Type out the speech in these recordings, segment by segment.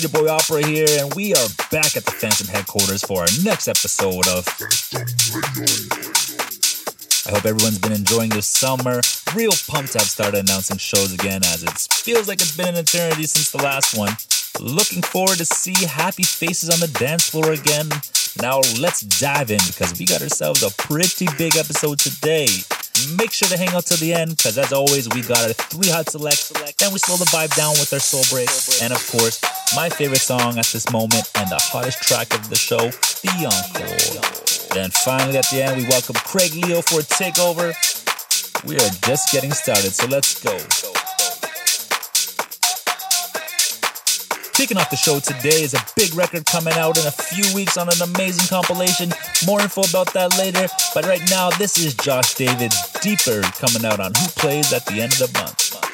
Is your boy Opera here, and we are back at the Phantom headquarters for our next episode of. I hope everyone's been enjoying this summer. Real pumped to have started announcing shows again, as it feels like it's been an eternity since the last one. Looking forward to see happy faces on the dance floor again. Now let's dive in because we got ourselves a pretty big episode today. Make sure to hang out till the end, because as always, we got a three hot select, then we slow the vibe down with our soul break, and of course, my favorite song at this moment and the hottest track of the show, the encore. Then finally at the end, we welcome Craig Leo for a takeover. We are just getting started, so let's go. Kicking off the show today is a big record coming out in a few weeks on an amazing compilation. More info about that later, but right now, this is Josh David's Deeper coming out on Who Plays at the end of the month.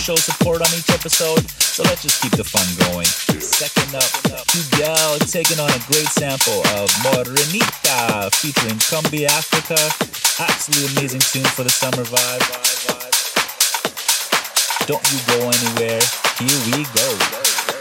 Shows support on each episode. So let's just keep the fun going. Second up, HUGEL taking on a great sample of Morenita featuring Cumbia Africa. Absolutely amazing tune for the summer vibe. Don't you go anywhere. Here we go.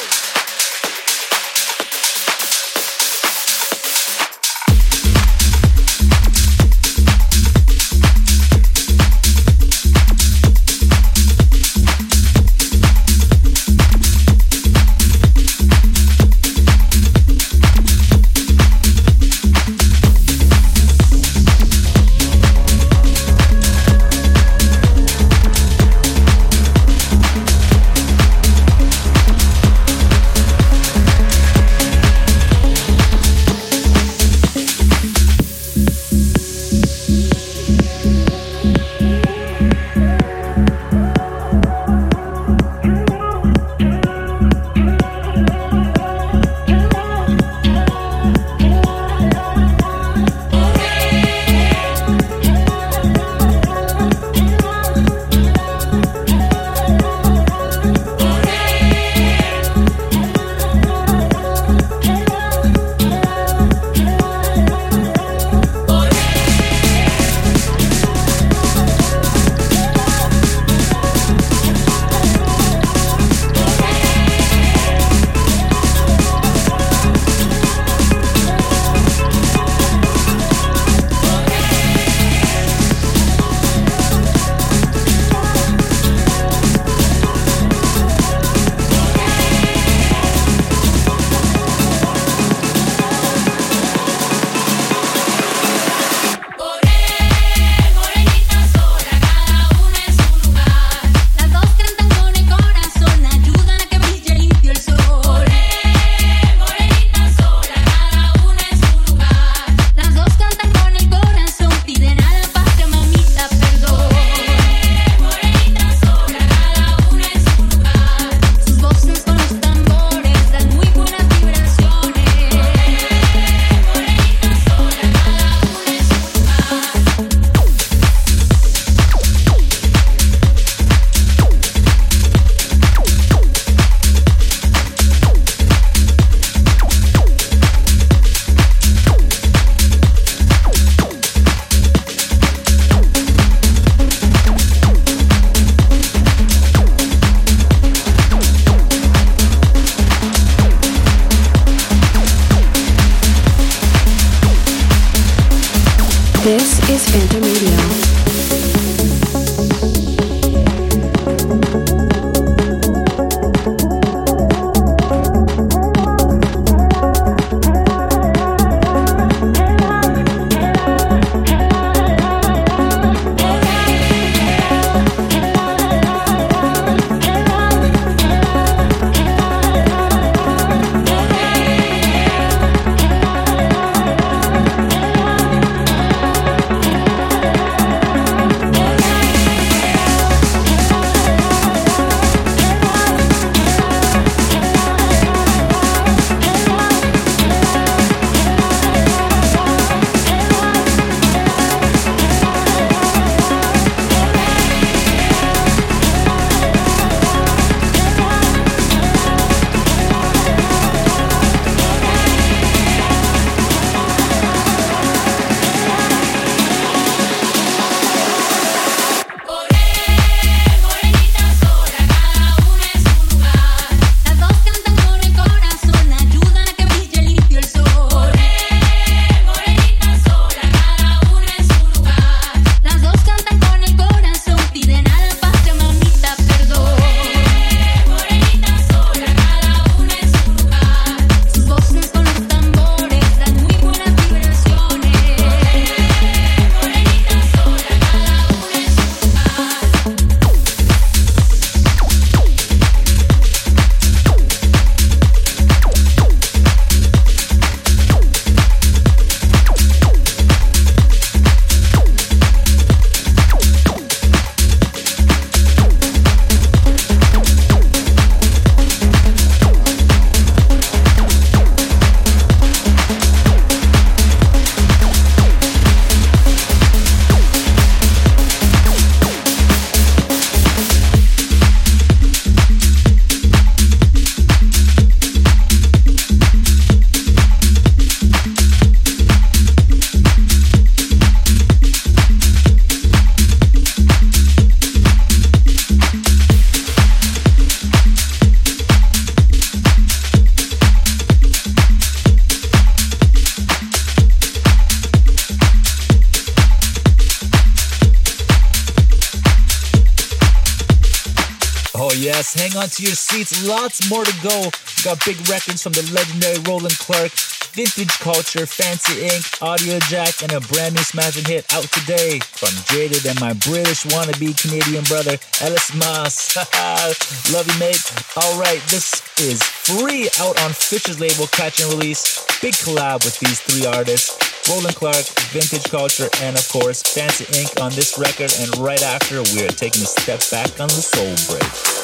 Oh, yes, hang on to your seats. Lots more to go. We got big records from the legendary Roland Clark, Vintage Culture, Fancy Inc, Audio Jack, and a brand new smashing hit out today from Jaded and my British wannabe Canadian brother, Ellis Moss. Love you, mate. All right, this is free out on Fisher's label, Catch and Release. Big collab with these three artists. Roland Clark, Vintage Culture, and of course, Fancy Inc on this record. And right after, we are taking a step back on the Soul Break.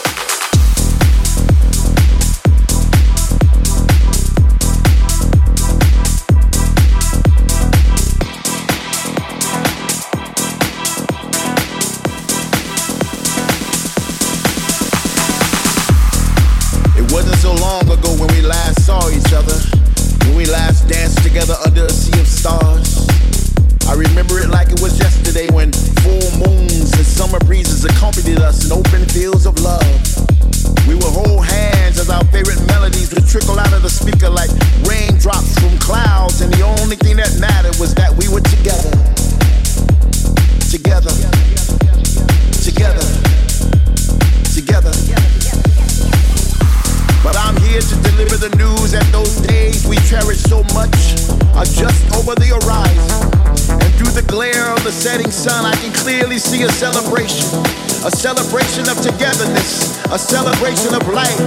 Together when we last danced together under a sea of stars. I remember it like it was yesterday when full moons and summer breezes accompanied us in open fields of love. We would hold hands as our favorite melodies would trickle out of the speaker like raindrops from clouds, and the only thing that mattered was that we were together. Together. Together. Together. But I'm here to deliver the news that those days we cherish so much are just over the horizon. And through the glare of the setting sun, I can clearly see a celebration. A celebration of togetherness, a celebration of life.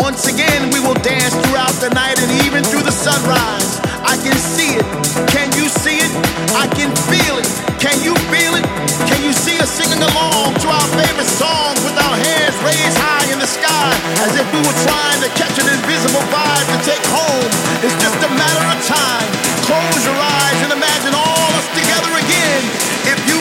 Once again, we will dance throughout the night and even through the sunrise. I can see it. Can you see it? I can feel it. Can you feel it? Can you see us singing along to our favorite songs with our hands raised high in the sky as if we were trying to catch an invisible vibe to take home? It's just a matter of time. Close your eyes and imagine all of us together again. If you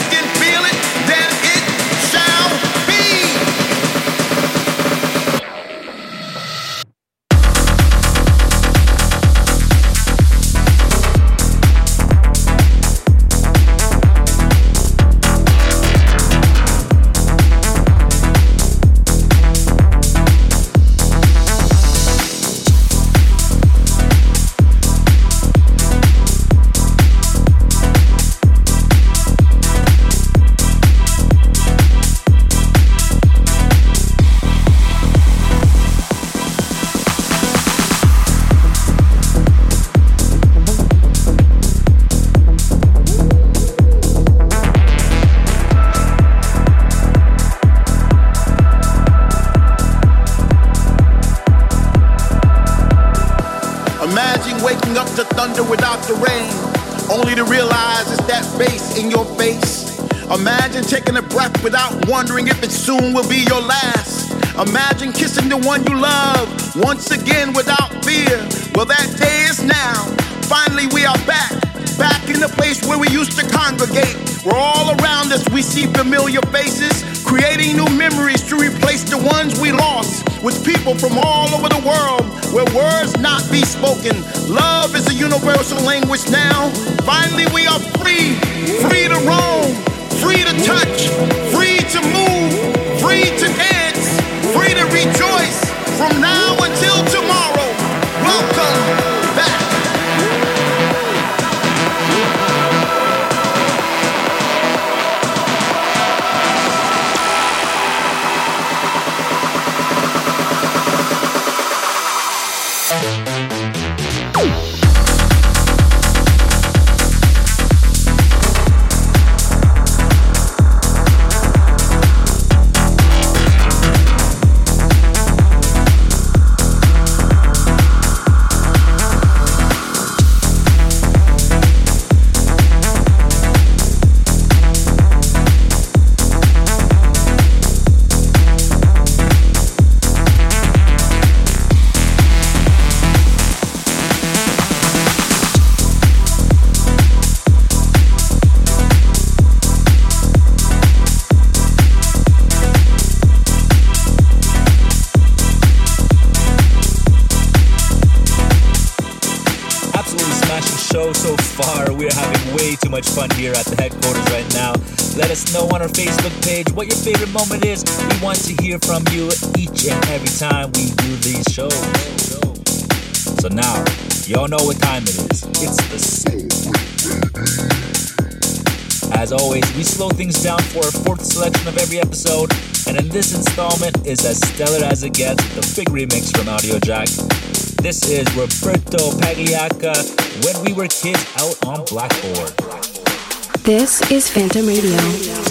wondering if it soon will be your last. Imagine kissing the one you love once again without fear. Well, that day is now. Finally, we are back, back in the place where we used to congregate. We're all around us, we see familiar faces, creating new memories to replace the ones we lost with people from all over the world where words not be spoken. Love is a universal language now. Finally, we are free, free to roam, free to touch, free to move, free to dance, free to rejoice from now until tomorrow. Welcome. Much fun here at the headquarters right now. Let us know on our Facebook page what your favorite moment is. We want to hear from you each and every time we do these shows. So now, y'all know what time it is. It's the Soul As always, we slow things down for our fourth selection of every episode, and in this installment is as stellar as it gets the big remix from Audiojack. This is Roberto Pagliacca, When We Were Kids out on Blackboard. This is Phantom Radio.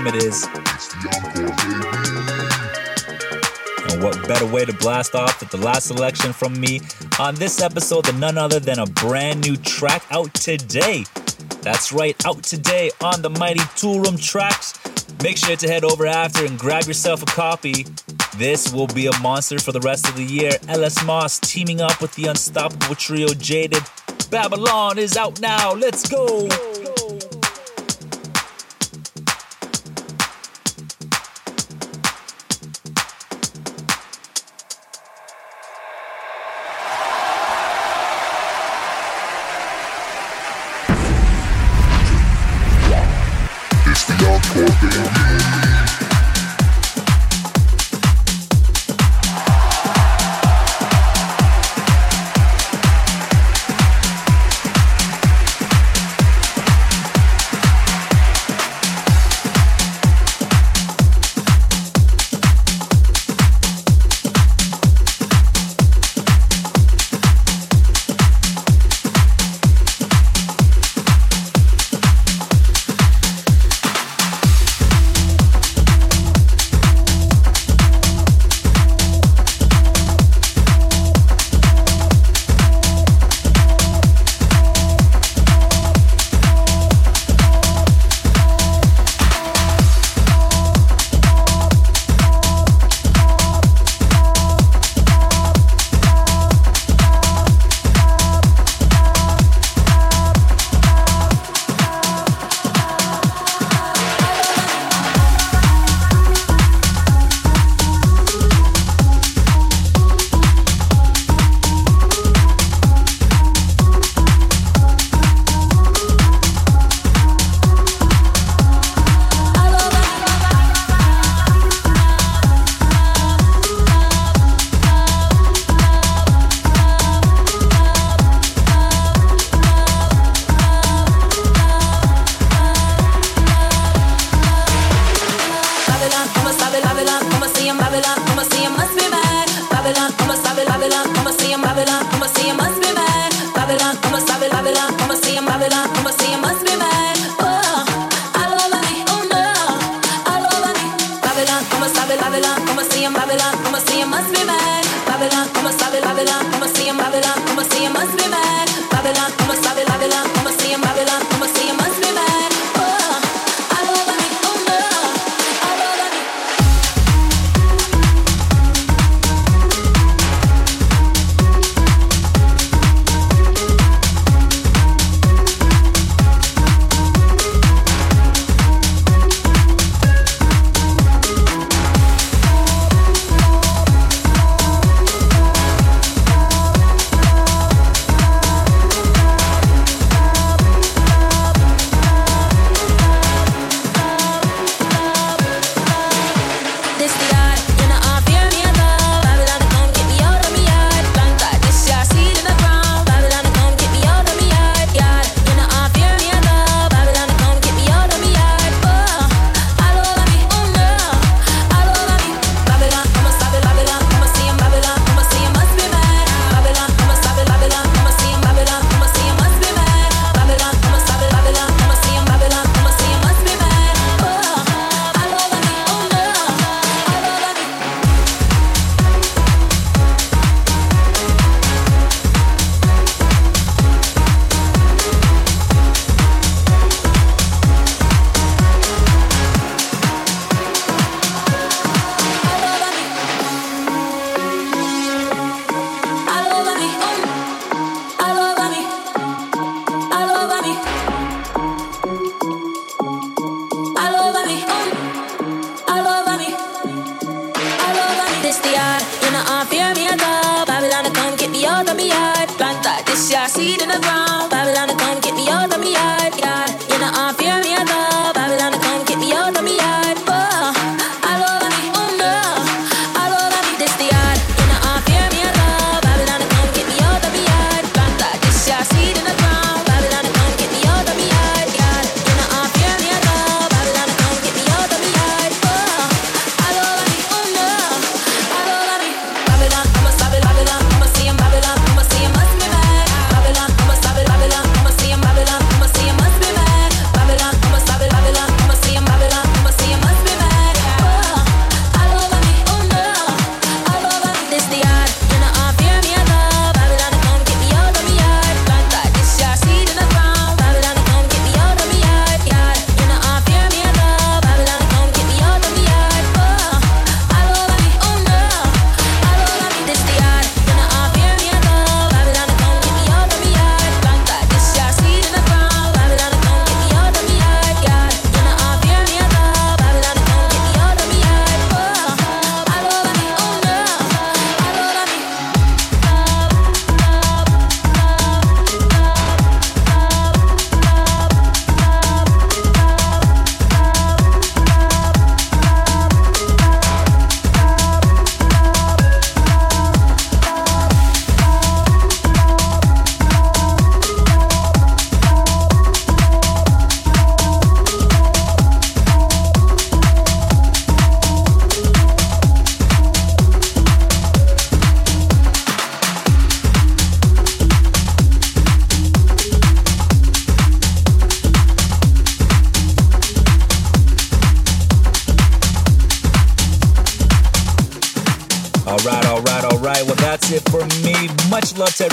Time it is. And what better way to blast off with the last selection from me on this episode than none other than a brand new track out today. That's right, out today on the Mighty Toolroom Tracks. Make sure to head over after and grab yourself a copy. This will be a monster for the rest of the year. Ellis Moss teaming up with the unstoppable trio Jaded. Babylon is out now. Let's go.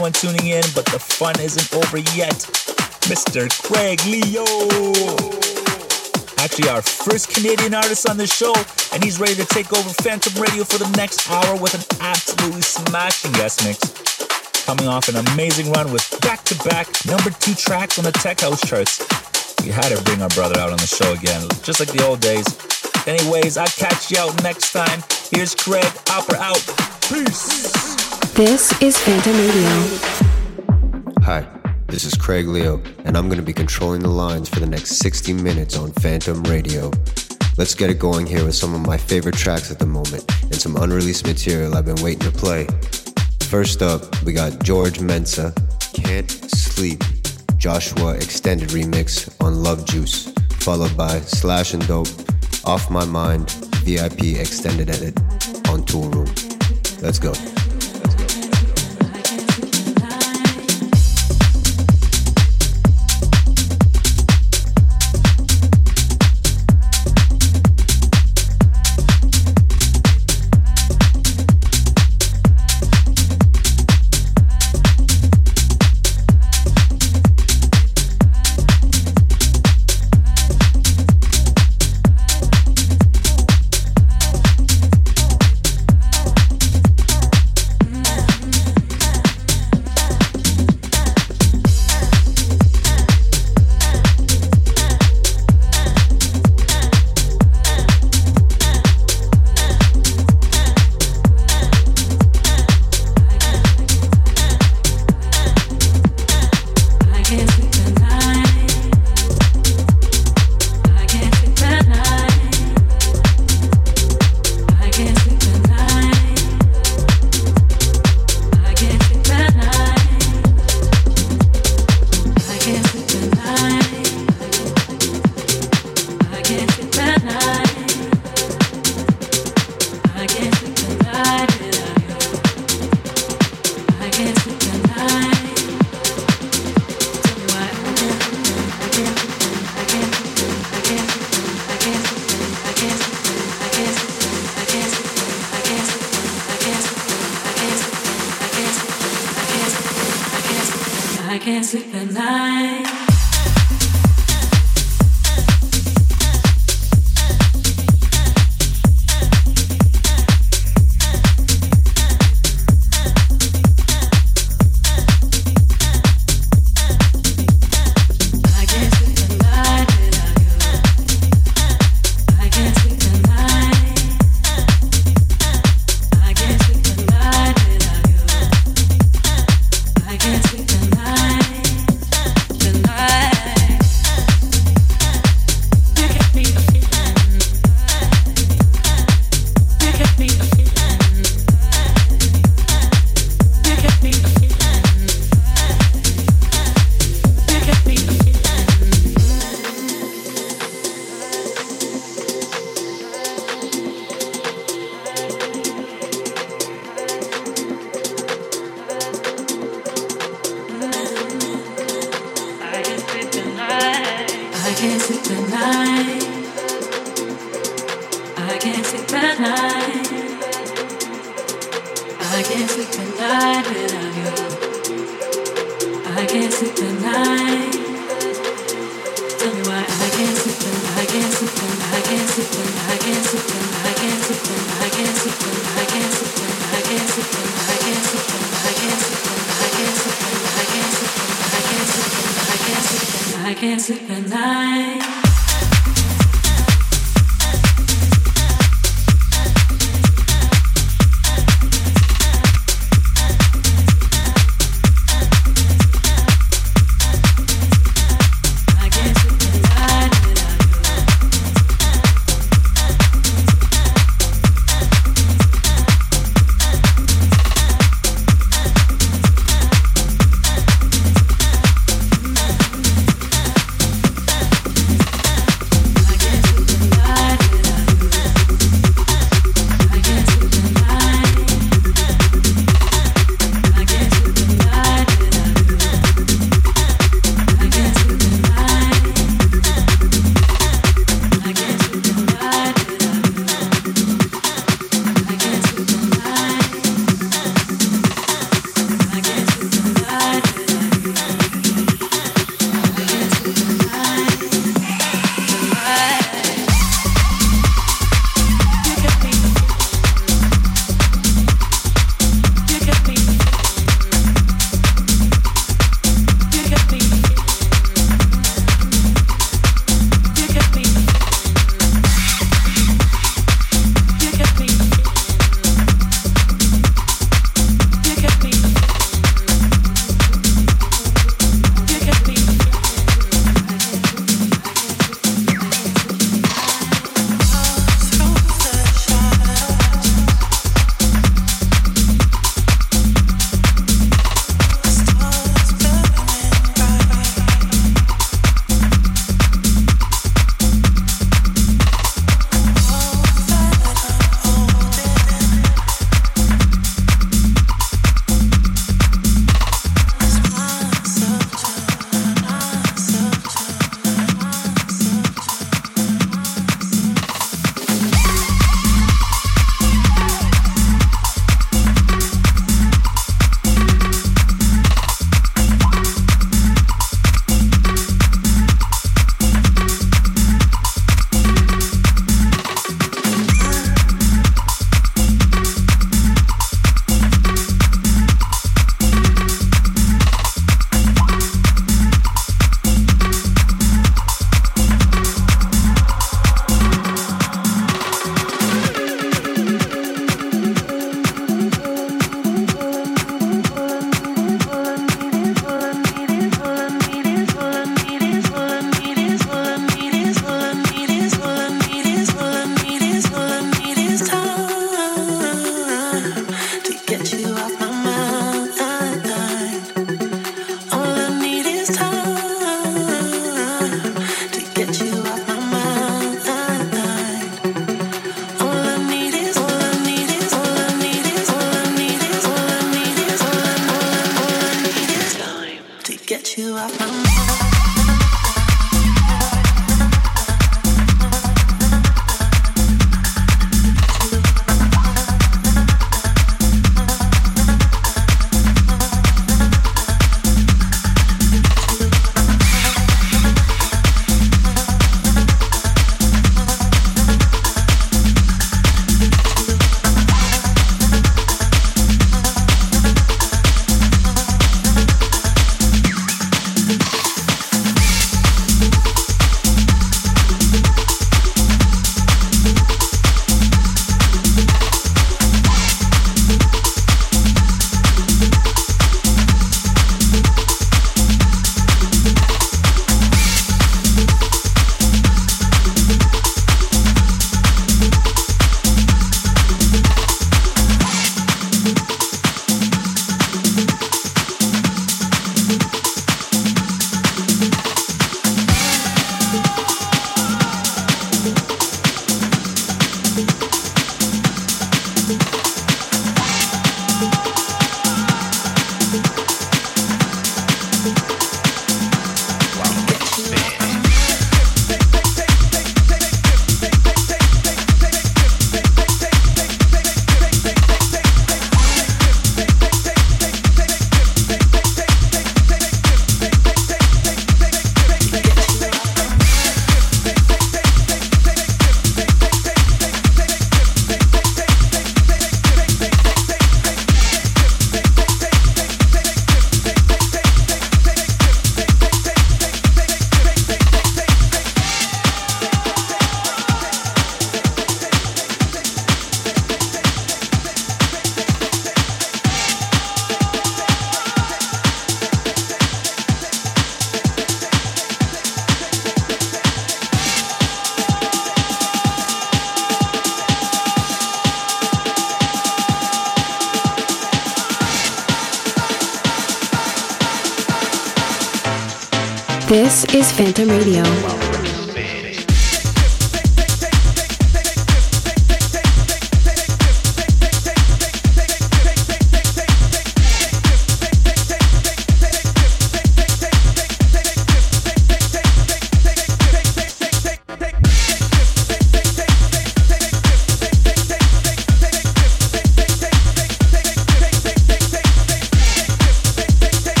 Everyone tuning in, but the fun isn't over yet. Mr. Craig Leo. Actually, our first Canadian artist on the show, and he's ready to take over Phantom Radio for the next hour with an absolutely smashing guest mix. Coming off an amazing run with back to back number two tracks on the Tech House charts. We had to bring our brother out on the show again, just like the old days. Anyways, I'll catch you out next time. Here's Craig, Opera out. Peace. This is Phantom Radio. Hi, this is Craig Leo, and I'm going to be controlling the lines for the next 60 minutes on Phantom Radio. Let's get it going here with some of my favorite tracks at the moment and some unreleased material I've been waiting to play. First up, we got George Mensa, Can't Sleep, Joshwa Extended Remix on Love Juice, followed by Sllash and Doppe, Off My Mind, VIP Extended Edit on Toolroom. Let's go.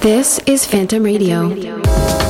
This is Phantom Radio. choice. Take